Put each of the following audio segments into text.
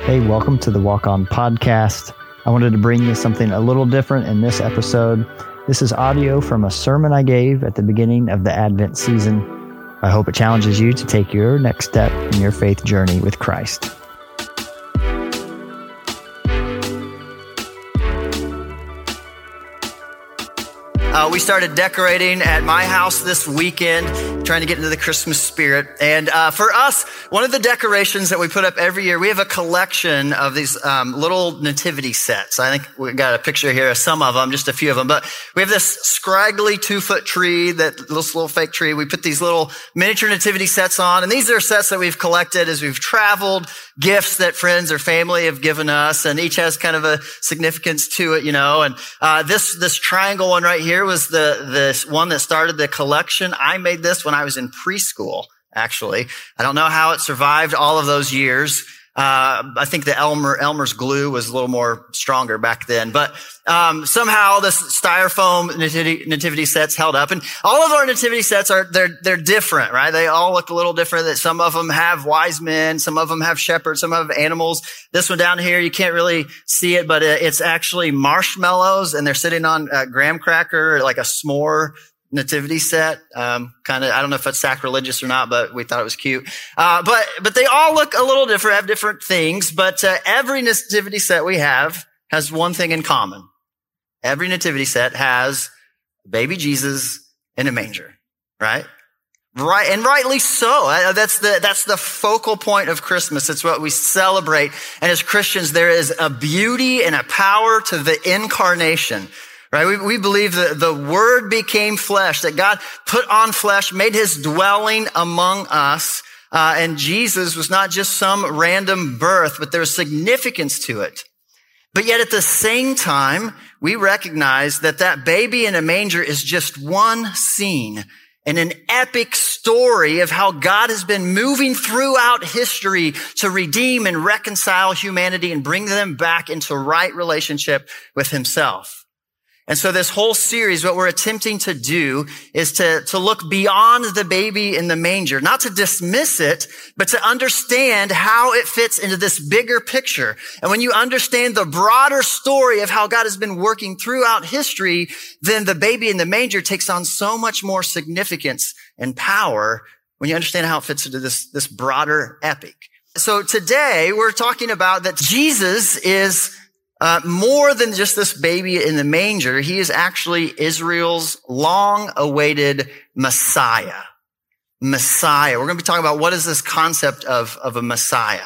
Hey, welcome to the Walk On Podcast. I wanted to bring you something a little different in this episode. This is audio from a sermon I gave at the beginning of the Advent season. I hope it challenges you to take your next step in your faith journey with Christ. Uh, we started decorating at my house this weekend, trying to get into the Christmas spirit. And uh, for us, one of the decorations that we put up every year, we have a collection of these um, little nativity sets. I think we got a picture here of some of them, just a few of them. But we have this scraggly two foot tree, that this little fake tree. We put these little miniature nativity sets on, and these are sets that we've collected as we've traveled, gifts that friends or family have given us, and each has kind of a significance to it, you know. And uh, this this triangle one right here was the, the one that started the collection. I made this when I was in preschool, actually. I don't know how it survived all of those years. Uh, I think the Elmer, Elmer's glue was a little more stronger back then, but, um, somehow this styrofoam nativity, nativity sets held up and all of our nativity sets are, they're, they're different, right? They all look a little different that some of them have wise men, some of them have shepherds, some have animals. This one down here, you can't really see it, but it's actually marshmallows and they're sitting on a graham cracker, like a s'more nativity set. Um, kind of, I don't know if it's sacrilegious or not, but we thought it was cute. Uh, but, but they all look a little different, have different things, but uh, every nativity set we have has one thing in common. Every nativity set has baby Jesus in a manger, right? Right, and rightly so. Uh, that's the, that's the focal point of Christmas. It's what we celebrate. And as Christians, there is a beauty and a power to the incarnation right? We, we believe that the word became flesh, that God put on flesh, made his dwelling among us. Uh, and Jesus was not just some random birth, but there's significance to it. But yet at the same time, we recognize that that baby in a manger is just one scene and an epic story of how God has been moving throughout history to redeem and reconcile humanity and bring them back into right relationship with himself. And so this whole series, what we're attempting to do is to, to look beyond the baby in the manger, not to dismiss it, but to understand how it fits into this bigger picture. And when you understand the broader story of how God has been working throughout history, then the baby in the manger takes on so much more significance and power when you understand how it fits into this, this broader epic. So today we're talking about that Jesus is uh, more than just this baby in the manger, he is actually Israel's long-awaited Messiah. Messiah. We're going to be talking about what is this concept of, of a Messiah.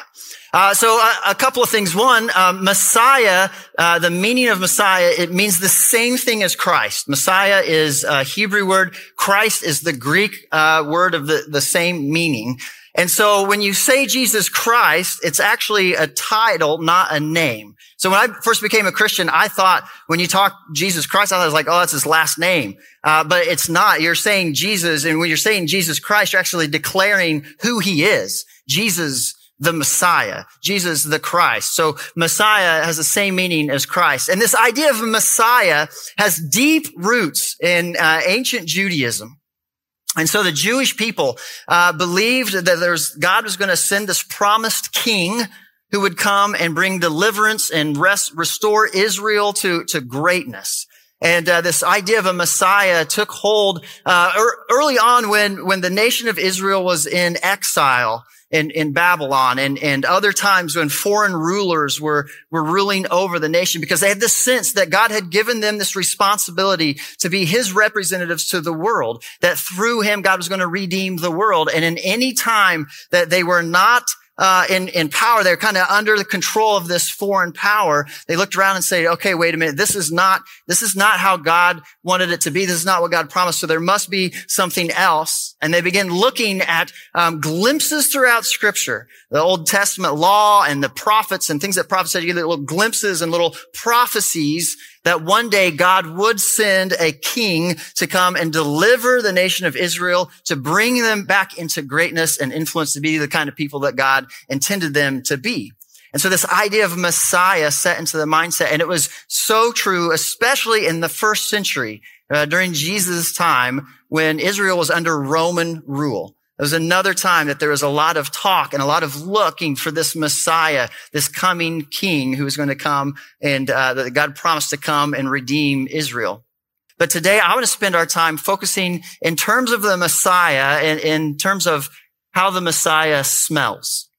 Uh, so a, a, couple of things. One, um, Messiah, uh, the meaning of Messiah, it means the same thing as Christ. Messiah is a Hebrew word. Christ is the Greek uh, word of the, the same meaning. And so when you say Jesus Christ, it's actually a title, not a name. So when I first became a Christian, I thought when you talk Jesus Christ, I was like, oh, that's his last name. Uh, but it's not. You're saying Jesus, and when you're saying Jesus Christ, you're actually declaring who he is. Jesus, the Messiah. Jesus, the Christ. So Messiah has the same meaning as Christ. And this idea of Messiah has deep roots in uh, ancient Judaism. And so the Jewish people uh, believed that there's God was going to send this promised king who would come and bring deliverance and rest, restore Israel to, to greatness. And uh, this idea of a Messiah took hold uh, early on when when the nation of Israel was in exile in, in Babylon and, and other times when foreign rulers were, were ruling over the nation because they had this sense that God had given them this responsibility to be his representatives to the world, that through him God was going to redeem the world. And in any time that they were not uh, in, in power. They're kind of under the control of this foreign power. They looked around and said, okay, wait a minute. This is not, this is not how God wanted it to be. This is not what God promised. So there must be something else. And they begin looking at um, glimpses throughout scripture, the Old Testament law and the prophets and things that prophets said. Little glimpses and little prophecies that one day God would send a king to come and deliver the nation of Israel, to bring them back into greatness and influence to be the kind of people that God intended them to be. And so this idea of Messiah set into the mindset, and it was so true, especially in the first century, uh, during Jesus' time when Israel was under Roman rule. It was another time that there was a lot of talk and a lot of looking for this Messiah, this coming king who was going to come and uh, that God promised to come and redeem Israel. But today I want to spend our time focusing in terms of the Messiah and in terms of how the Messiah smells.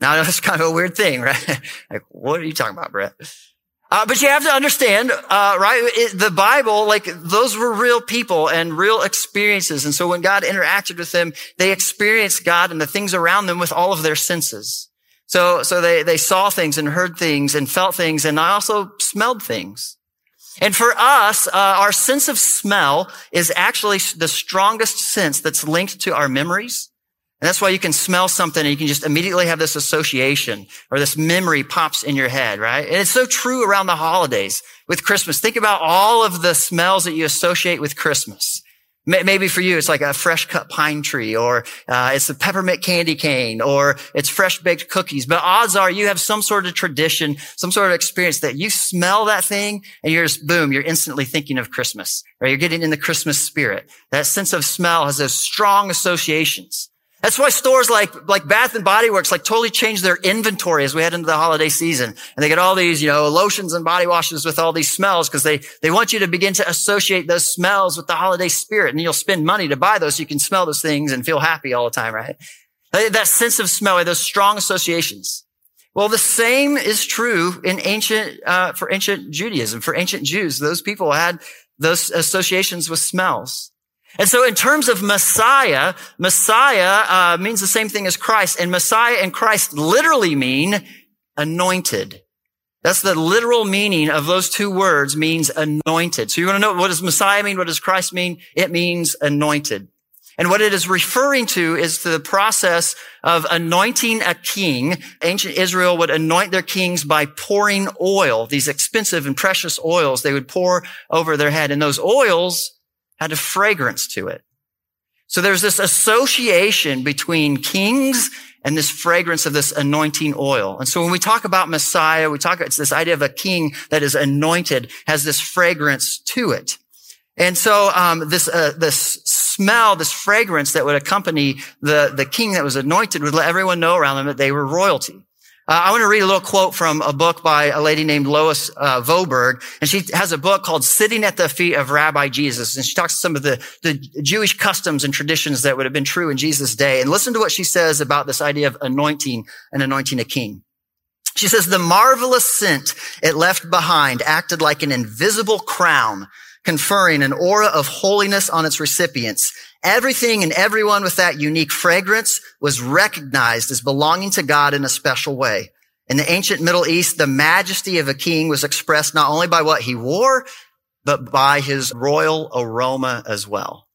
Now that's kind of a weird thing, right? like, what are you talking about, Brett? Uh, but you have to understand, uh, right? It, the Bible, like those were real people and real experiences. And so when God interacted with them, they experienced God and the things around them with all of their senses. So, so they, they saw things and heard things and felt things and I also smelled things. And for us, uh, our sense of smell is actually the strongest sense that's linked to our memories and that's why you can smell something and you can just immediately have this association or this memory pops in your head, right? And it's so true around the holidays with Christmas. Think about all of the smells that you associate with Christmas. Maybe for you, it's like a fresh cut pine tree or uh, it's a peppermint candy cane or it's fresh baked cookies. But odds are you have some sort of tradition, some sort of experience that you smell that thing and you're just, boom, you're instantly thinking of Christmas, right? You're getting in the Christmas spirit. That sense of smell has those strong associations. That's why stores like, like Bath and Body Works like totally changed their inventory as we head into the holiday season. And they get all these, you know, lotions and body washes with all these smells because they, they want you to begin to associate those smells with the holiday spirit. And you'll spend money to buy those so you can smell those things and feel happy all the time, right? That sense of smell, those strong associations. Well, the same is true in ancient, uh, for ancient Judaism, for ancient Jews. Those people had those associations with smells. And so in terms of Messiah, Messiah uh, means the same thing as Christ. And Messiah and Christ literally mean anointed. That's the literal meaning of those two words means anointed. So you want to know what does Messiah mean? What does Christ mean? It means anointed. And what it is referring to is the process of anointing a king. Ancient Israel would anoint their kings by pouring oil, these expensive and precious oils they would pour over their head. And those oils had a fragrance to it. So there's this association between kings and this fragrance of this anointing oil. And so when we talk about Messiah, we talk, it's this idea of a king that is anointed, has this fragrance to it. And so, um, this, uh, this smell, this fragrance that would accompany the, the king that was anointed would let everyone know around them that they were royalty. Uh, I want to read a little quote from a book by a lady named Lois uh, Tverberg, and she has a book called "Sitting at the Feet of Rabbi Jesus," and she talks some of the, the Jewish customs and traditions that would have been true in Jesus' day. And listen to what she says about this idea of anointing and anointing a king. She says, "The marvelous scent it left behind acted like an invisible crown." conferring an aura of holiness on its recipients Everything and everyone with that unique fragrance was recognized as belonging to God in a special way. In the ancient Middle East, the majesty of a king was expressed not only by what he wore, but by his royal aroma as well.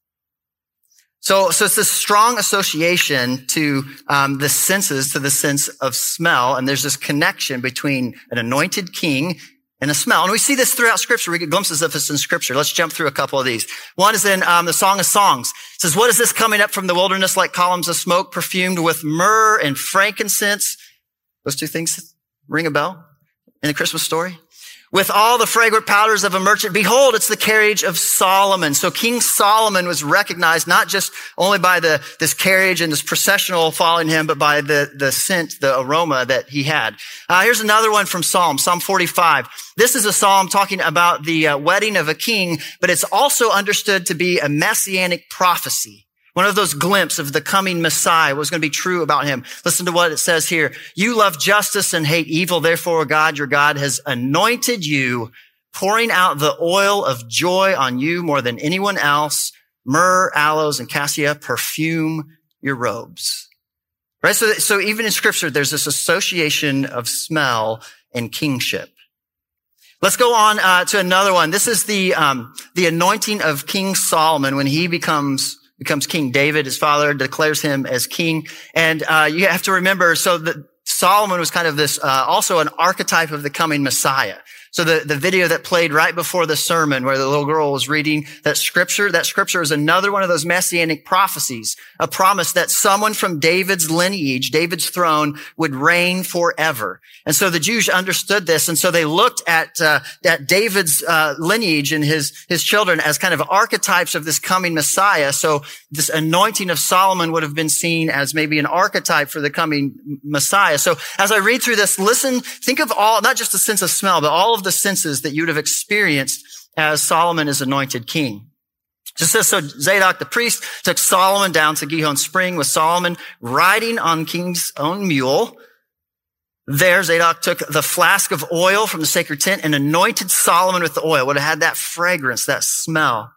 So, so it's this strong association to um, the senses, to the sense of smell, and there's this connection between an anointed king and a smell. And we see this throughout scripture. We get glimpses of this in scripture. Let's jump through a couple of these. One is in um, the Song of Songs. It says, what is this coming up from the wilderness like columns of smoke perfumed with myrrh and frankincense? Those two things ring a bell in the Christmas story with all the fragrant powders of a merchant. Behold, it's the carriage of Solomon. So King Solomon was recognized not just only by the, this carriage and this processional following him, but by the, the scent, the aroma that he had. Uh, here's another one from Psalm, Psalm 45. This is a psalm talking about the uh, wedding of a king, but it's also understood to be a messianic prophecy. One of those glimpses of the coming Messiah was going to be true about him. Listen to what it says here. You love justice and hate evil. Therefore, God, your God has anointed you, pouring out the oil of joy on you more than anyone else. Myrrh, aloes, and cassia perfume your robes. Right? So, so even in scripture, there's this association of smell and kingship. Let's go on uh, to another one. This is the um, the anointing of King Solomon when he becomes becomes king. David, his father, declares him as king. And uh, you have to remember, so that Solomon was kind of this, uh, also an archetype of the coming Messiah. So the, the video that played right before the sermon where the little girl was reading that scripture, that scripture is another one of those messianic prophecies, a promise that someone from David's lineage, David's throne would reign forever. And so the Jews understood this. And so they looked at, uh, at David's, uh, lineage and his, his children as kind of archetypes of this coming Messiah. So this anointing of Solomon would have been seen as maybe an archetype for the coming Messiah. So as I read through this, listen, think of all, not just the sense of smell, but all of the senses that you'd have experienced as Solomon is anointed king. It says, so Zadok the priest took Solomon down to Gihon Spring with Solomon riding on king's own mule. There, Zadok took the flask of oil from the sacred tent and anointed Solomon with the oil. Would have had that fragrance, that smell.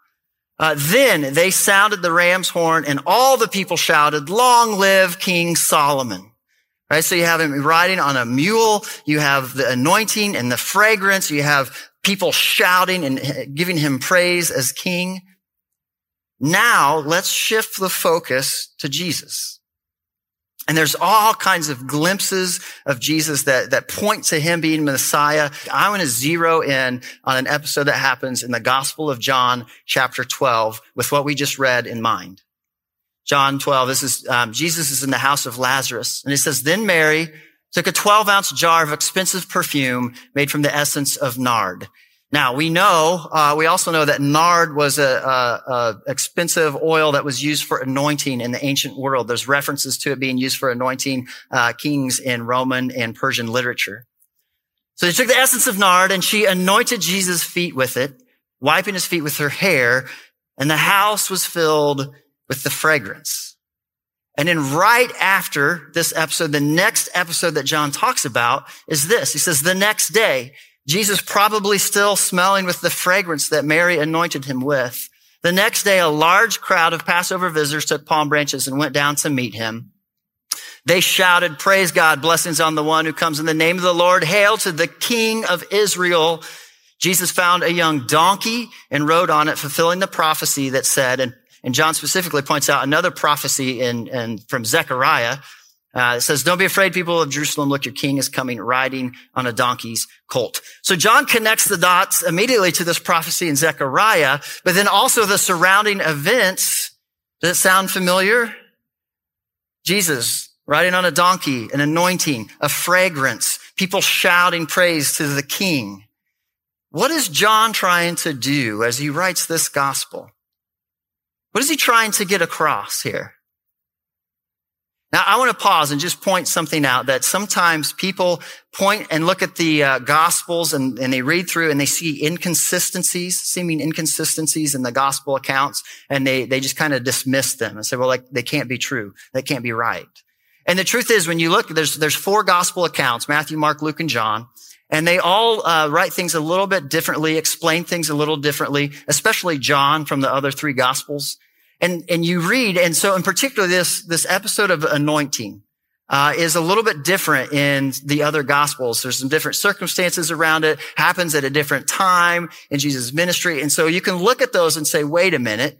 Uh, then they sounded the ram's horn and all the people shouted, long live King Solomon. Right? So you have him riding on a mule. You have the anointing and the fragrance. You have people shouting and eh, giving him praise as king. Now let's shift the focus to Jesus. And there's all kinds of glimpses of Jesus that, that point to him being Messiah. I want to zero in on an episode that happens in the Gospel of John, chapter 12, with what we just read in mind. John 12. This is, um, Jesus is in the house of Lazarus. And it says, then Mary took a 12 ounce jar of expensive perfume made from the essence of nard. Now we know, uh, we also know that nard was a, a, a, expensive oil that was used for anointing in the ancient world. There's references to it being used for anointing uh, kings in Roman and Persian literature. So she took the essence of nard and she anointed Jesus' feet with it, wiping his feet with her hair, and the house was filled with the fragrance. And then right after this episode, the next episode that John talks about is this. He says, the next day, Jesus probably still smelling with the fragrance that Mary anointed him with. The next day, a large crowd of Passover visitors took palm branches and went down to meet him. They shouted, praise God, blessings on the one who comes in the name of the Lord. Hail to the King of Israel. Jesus found a young donkey and rode on it, fulfilling the prophecy that said, and and John specifically points out another prophecy in, in from Zechariah. Uh, it says, don't be afraid, people of Jerusalem. Look, your king is coming riding on a donkey's colt. So John connects the dots immediately to this prophecy in Zechariah, but then also the surrounding events. Does it sound familiar? Jesus riding on a donkey, an anointing, a fragrance, people shouting praise to the king. What is John trying to do as he writes this gospel? What is he trying to get across here? Now, I want to pause and just point something out that sometimes people point and look at the uh, gospels and, and they read through and they see inconsistencies, seeming inconsistencies in the gospel accounts, and they, they just kind of dismiss them and say, well, like, they can't be true. They can't be right. And the truth is, when you look, there's, there's four gospel accounts, Matthew, Mark, Luke, and John. And they all uh, write things a little bit differently, explain things a little differently, especially John from the other three gospels. And, and you read, and so in particular, this, this episode of anointing, uh, is a little bit different in the other gospels. There's some different circumstances around it, happens at a different time in Jesus' ministry. And so you can look at those and say, wait a minute.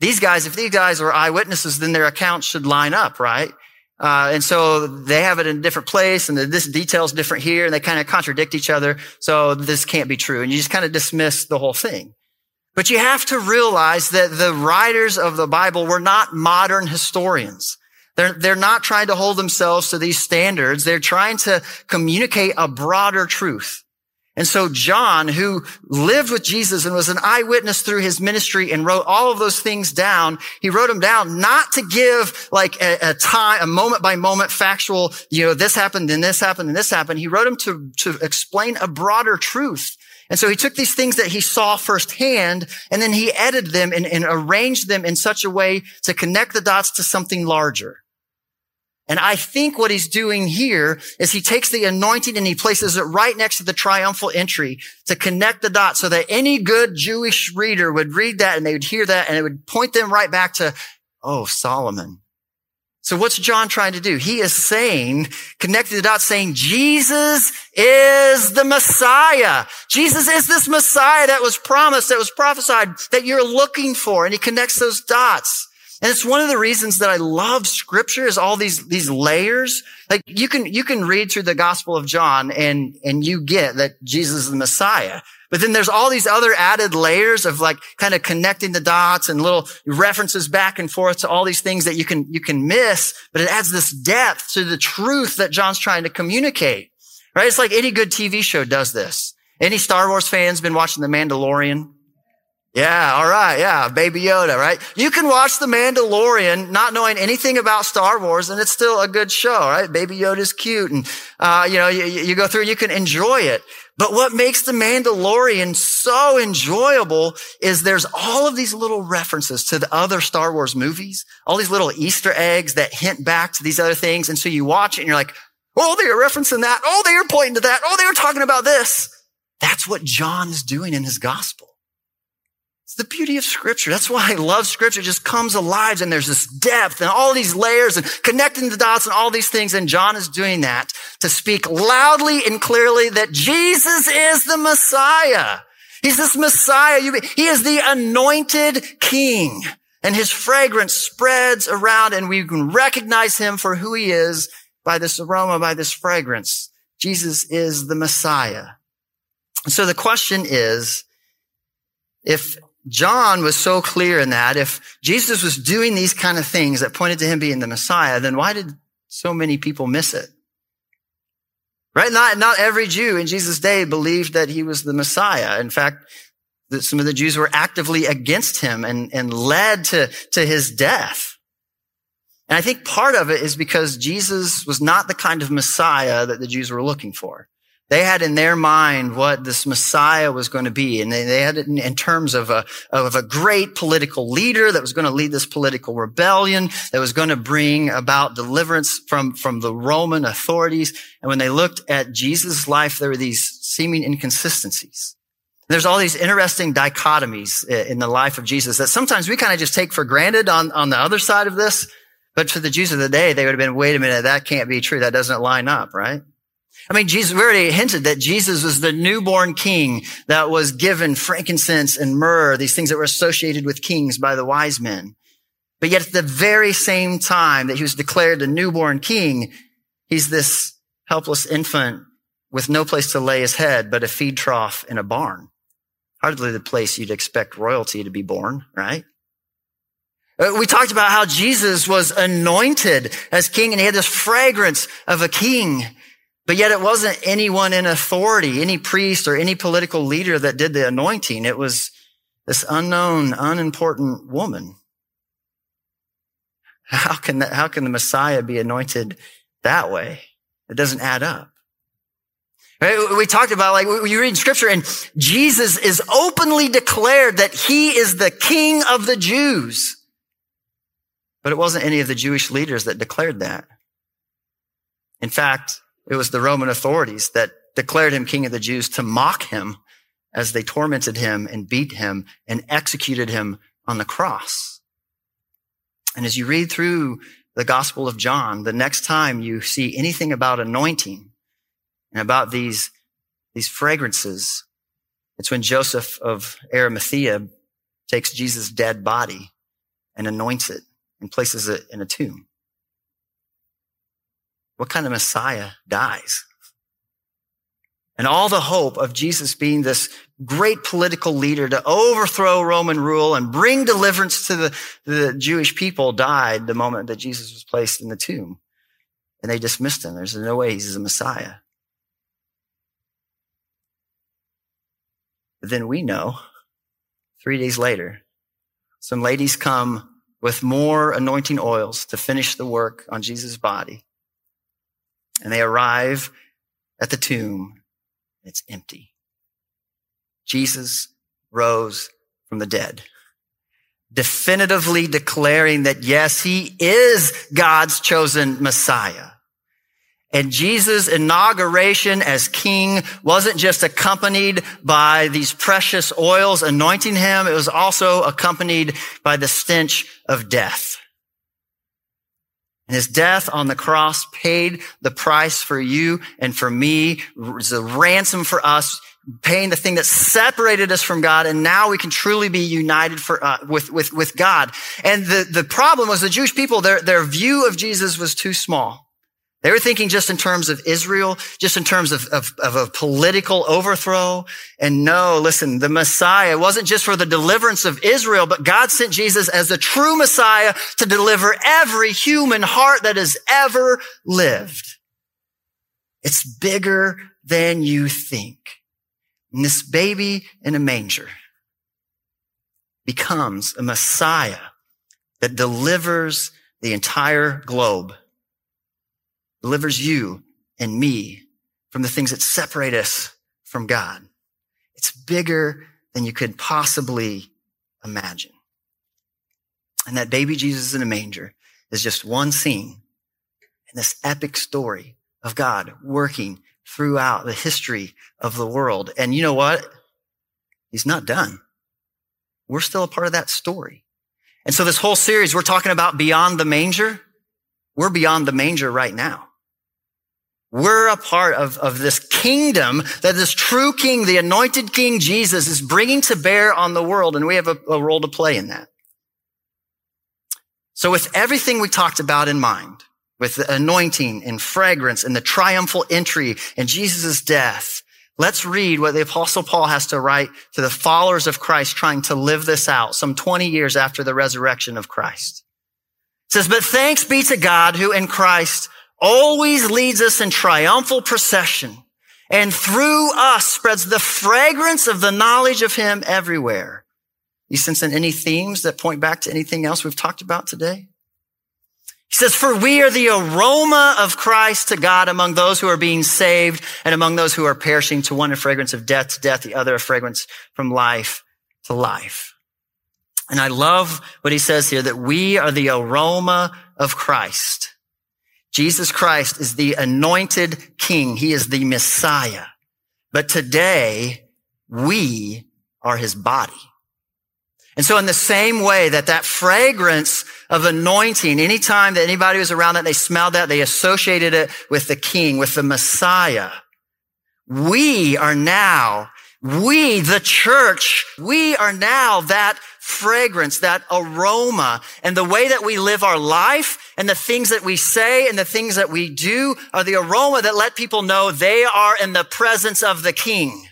These guys, if these guys are eyewitnesses, then their accounts should line up, right? Uh, and so they have it in a different place and the, this detail's different here and they kind of contradict each other. So this can't be true. And you just kind of dismiss the whole thing. But you have to realize that the writers of the Bible were not modern historians. They're, they're not trying to hold themselves to these standards. They're trying to communicate a broader truth. And so John, who lived with Jesus and was an eyewitness through his ministry and wrote all of those things down, he wrote them down not to give like a, a time, a moment by moment factual, you know, this happened and this happened and this happened. He wrote them to, to explain a broader truth and so he took these things that he saw firsthand and then he edited them and, and, arranged them in such a way to connect the dots to something larger. And I think what he's doing here is he takes the anointing and he places it right next to the triumphal entry to connect the dots so that any good Jewish reader would read that and they would hear that and it would point them right back to, oh, Solomon. So what's John trying to do? He is saying, connected the dots saying, Jesus is the Messiah. Jesus is this Messiah that was promised, that was prophesied, that you're looking for. And he connects those dots. And it's one of the reasons that I love scripture is all these, these layers. Like you can, you can read through the gospel of John and, and you get that Jesus is the Messiah. But then there's all these other added layers of like kind of connecting the dots and little references back and forth to all these things that you can, you can miss, but it adds this depth to the truth that John's trying to communicate, right? It's like any good TV show does this. Any Star Wars fans been watching The Mandalorian? Yeah, all right, yeah, Baby Yoda, right? You can watch The Mandalorian not knowing anything about Star Wars, and it's still a good show, right? Baby Yoda's cute, and uh, you know, you, you go through, you can enjoy it. But what makes The Mandalorian so enjoyable is there's all of these little references to the other Star Wars movies, all these little Easter eggs that hint back to these other things, and so you watch it, and you're like, oh, they are referencing that. Oh, they are pointing to that. Oh, they are talking about this. That's what John is doing in his gospel. It's the beauty of scripture. That's why I love scripture. It just comes alive and there's this depth and all these layers and connecting the dots and all these things. And John is doing that to speak loudly and clearly that Jesus is the Messiah. He's this Messiah. He is the anointed king and his fragrance spreads around and we can recognize him for who he is by this aroma, by this fragrance. Jesus is the Messiah. So the question is, if John was so clear in that if Jesus was doing these kind of things that pointed to him being the Messiah, then why did so many people miss it? Right? Not, not every Jew in Jesus' day believed that he was the Messiah. In fact, that some of the Jews were actively against him and, and led to, to his death. And I think part of it is because Jesus was not the kind of Messiah that the Jews were looking for. They had in their mind what this Messiah was going to be. And they, they had it in, in, terms of a, of a great political leader that was going to lead this political rebellion, that was going to bring about deliverance from, from the Roman authorities. And when they looked at Jesus' life, there were these seeming inconsistencies. There's all these interesting dichotomies in the life of Jesus that sometimes we kind of just take for granted on, on the other side of this. But for the Jews of the day, they would have been, wait a minute, that can't be true. That doesn't line up, right? I mean, Jesus, we already hinted that Jesus was the newborn king that was given frankincense and myrrh, these things that were associated with kings by the wise men. But yet at the very same time that he was declared the newborn king, he's this helpless infant with no place to lay his head but a feed trough in a barn. Hardly the place you'd expect royalty to be born, right? Uh, we talked about how Jesus was anointed as king and he had this fragrance of a king. But yet it wasn't anyone in authority, any priest or any political leader that did the anointing. It was this unknown, unimportant woman. How can that, how can the Messiah be anointed that way? It doesn't add up. Right? We talked about like you read scripture and Jesus is openly declared that he is the king of the Jews. But it wasn't any of the Jewish leaders that declared that. In fact, it was the Roman authorities that declared him king of the Jews to mock him as they tormented him and beat him and executed him on the cross. And as you read through the Gospel of John, the next time you see anything about anointing and about these, these fragrances, it's when Joseph of Arimathea takes Jesus' dead body and anoints it and places it in a tomb. What kind of Messiah dies? And all the hope of Jesus being this great political leader to overthrow Roman rule and bring deliverance to the, the Jewish people died the moment that Jesus was placed in the tomb. And they dismissed him. There's no way he's a Messiah. But then we know three days later, some ladies come with more anointing oils to finish the work on Jesus' body. And they arrive at the tomb. and It's empty. Jesus rose from the dead, definitively declaring that yes, he is God's chosen Messiah. And Jesus' inauguration as king wasn't just accompanied by these precious oils anointing him. It was also accompanied by the stench of death. His death on the cross paid the price for you and for me. It was a ransom for us. paying the thing that separated us from God, and now we can truly be united for, uh, with, with, with God. And the, the problem was the Jewish people, their, their view of Jesus was too small. They were thinking just in terms of Israel, just in terms of, of, of, a political overthrow. And no, listen, the Messiah wasn't just for the deliverance of Israel, but God sent Jesus as the true Messiah to deliver every human heart that has ever lived. It's bigger than you think. And this baby in a manger becomes a Messiah that delivers the entire globe delivers you and me from the things that separate us from God. It's bigger than you could possibly imagine. And that baby Jesus in a manger is just one scene in this epic story of God working throughout the history of the world. And you know what? He's not done. We're still a part of that story. And so this whole series, we're talking about beyond the manger. We're beyond the manger right now. We're a part of, of this kingdom that this true king, the anointed king Jesus is bringing to bear on the world. And we have a, a role to play in that. So with everything we talked about in mind, with the anointing and fragrance and the triumphal entry and Jesus' death, let's read what the apostle Paul has to write to the followers of Christ trying to live this out some 20 years after the resurrection of Christ. It says, but thanks be to God who in Christ always leads us in triumphal procession and through us spreads the fragrance of the knowledge of him everywhere. You sense any themes that point back to anything else we've talked about today? He says, for we are the aroma of Christ to God among those who are being saved and among those who are perishing to one a fragrance of death to death, the other a fragrance from life to life. And I love what he says here that we are the aroma of Christ. Jesus Christ is the anointed king. He is the Messiah. But today we are his body. And so in the same way that that fragrance of anointing, anytime that anybody was around that, they smelled that, they associated it with the king, with the Messiah. We are now, we, the church, we are now that fragrance, that aroma. And the way that we live our life and the things that we say and the things that we do are the aroma that let people know they are in the presence of the king.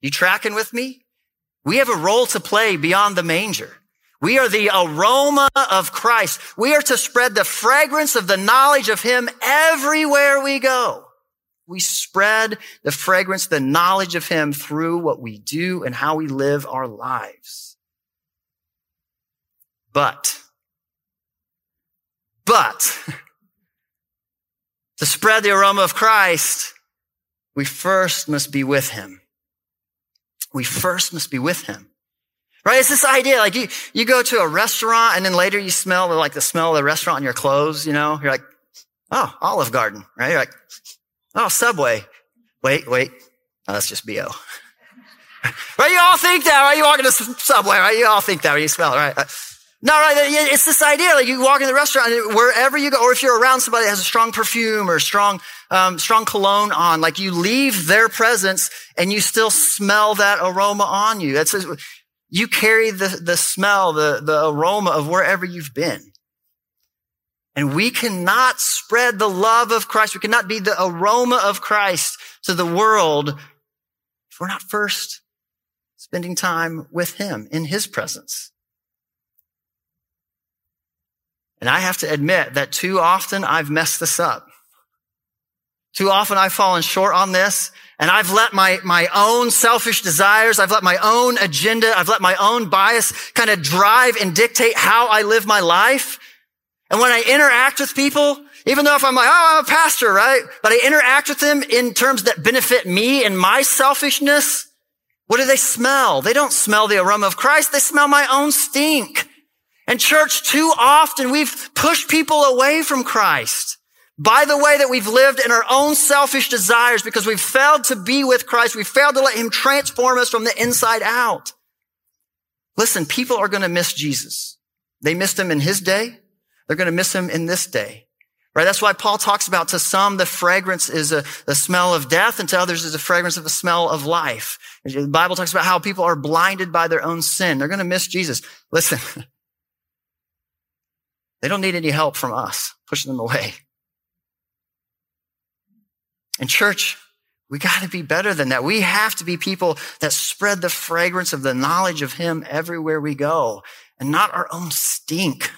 You tracking with me? We have a role to play beyond the manger. We are the aroma of Christ. We are to spread the fragrance of the knowledge of him everywhere we go. We spread the fragrance, the knowledge of him through what we do and how we live our lives. But, but, to spread the aroma of Christ, we first must be with him. We first must be with him. Right? It's this idea, like you, you go to a restaurant and then later you smell like the smell of the restaurant on your clothes, you know? You're like, oh, Olive Garden, right? You're like, oh, Subway. Wait, wait. Oh, that's just BO. right? You all think that, right? You walk into Subway, right? You all think that when you smell it, right? No, right. It's this idea. Like you walk in the restaurant wherever you go, or if you're around somebody that has a strong perfume or strong, um, strong cologne on, like you leave their presence and you still smell that aroma on you. That's, you carry the, the smell, the, the aroma of wherever you've been. And we cannot spread the love of Christ. We cannot be the aroma of Christ to the world if we're not first spending time with him in his presence. And I have to admit that too often I've messed this up. Too often I've fallen short on this and I've let my, my own selfish desires, I've let my own agenda, I've let my own bias kind of drive and dictate how I live my life. And when I interact with people, even though if I'm like, oh, I'm a pastor, right? But I interact with them in terms that benefit me and my selfishness. What do they smell? They don't smell the aroma of Christ. They smell my own stink. And church, too often we've pushed people away from Christ by the way that we've lived in our own selfish desires because we've failed to be with Christ. We've failed to let him transform us from the inside out. Listen, people are going to miss Jesus. They missed him in his day. They're going to miss him in this day. Right? That's why Paul talks about to some the fragrance is a, the smell of death and to others is a fragrance of the smell of life. The Bible talks about how people are blinded by their own sin. They're going to miss Jesus. Listen, they don't need any help from us pushing them away. In church, we got to be better than that. We have to be people that spread the fragrance of the knowledge of Him everywhere we go and not our own stink.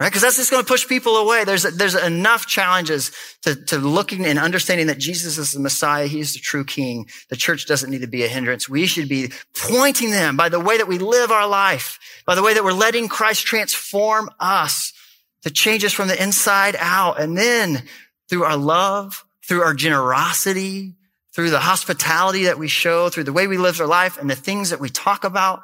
Right? Because that's just going to push people away. There's, there's enough challenges to, to looking and understanding that Jesus is the Messiah. He's the true King. The church doesn't need to be a hindrance. We should be pointing them by the way that we live our life, by the way that we're letting Christ transform us to change us from the inside out. And then through our love, through our generosity, through the hospitality that we show, through the way we live our life and the things that we talk about,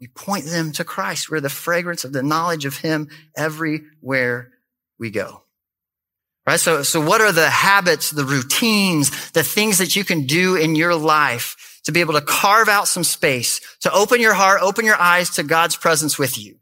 we point them to Christ. We're the fragrance of the knowledge of Him everywhere we go. Right? So, so what are the habits, the routines, the things that you can do in your life to be able to carve out some space, to open your heart, open your eyes to God's presence with you?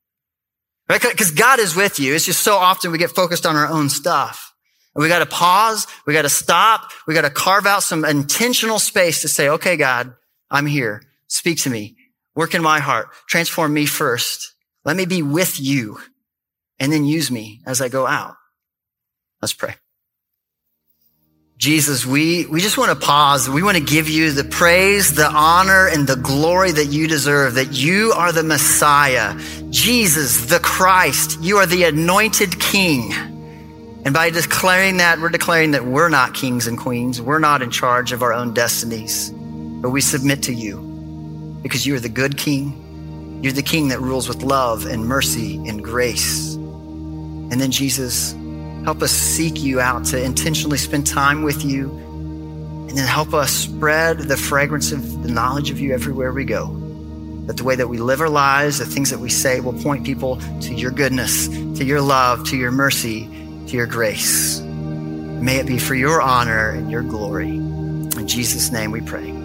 Right? Because God is with you. It's just so often we get focused on our own stuff. And we got to pause. We got to stop. We got to carve out some intentional space to say, okay, God, I'm here. Speak to me. Work in my heart. Transform me first. Let me be with you and then use me as I go out. Let's pray. Jesus, we, we just want to pause. We want to give you the praise, the honor, and the glory that you deserve, that you are the Messiah, Jesus, the Christ. You are the anointed King. And by declaring that, we're declaring that we're not kings and queens. We're not in charge of our own destinies, but we submit to you because you are the good king. You're the king that rules with love and mercy and grace. And then, Jesus, help us seek you out to intentionally spend time with you. And then help us spread the fragrance of the knowledge of you everywhere we go. That the way that we live our lives, the things that we say will point people to your goodness, to your love, to your mercy, to your grace. May it be for your honor and your glory. In Jesus' name we pray.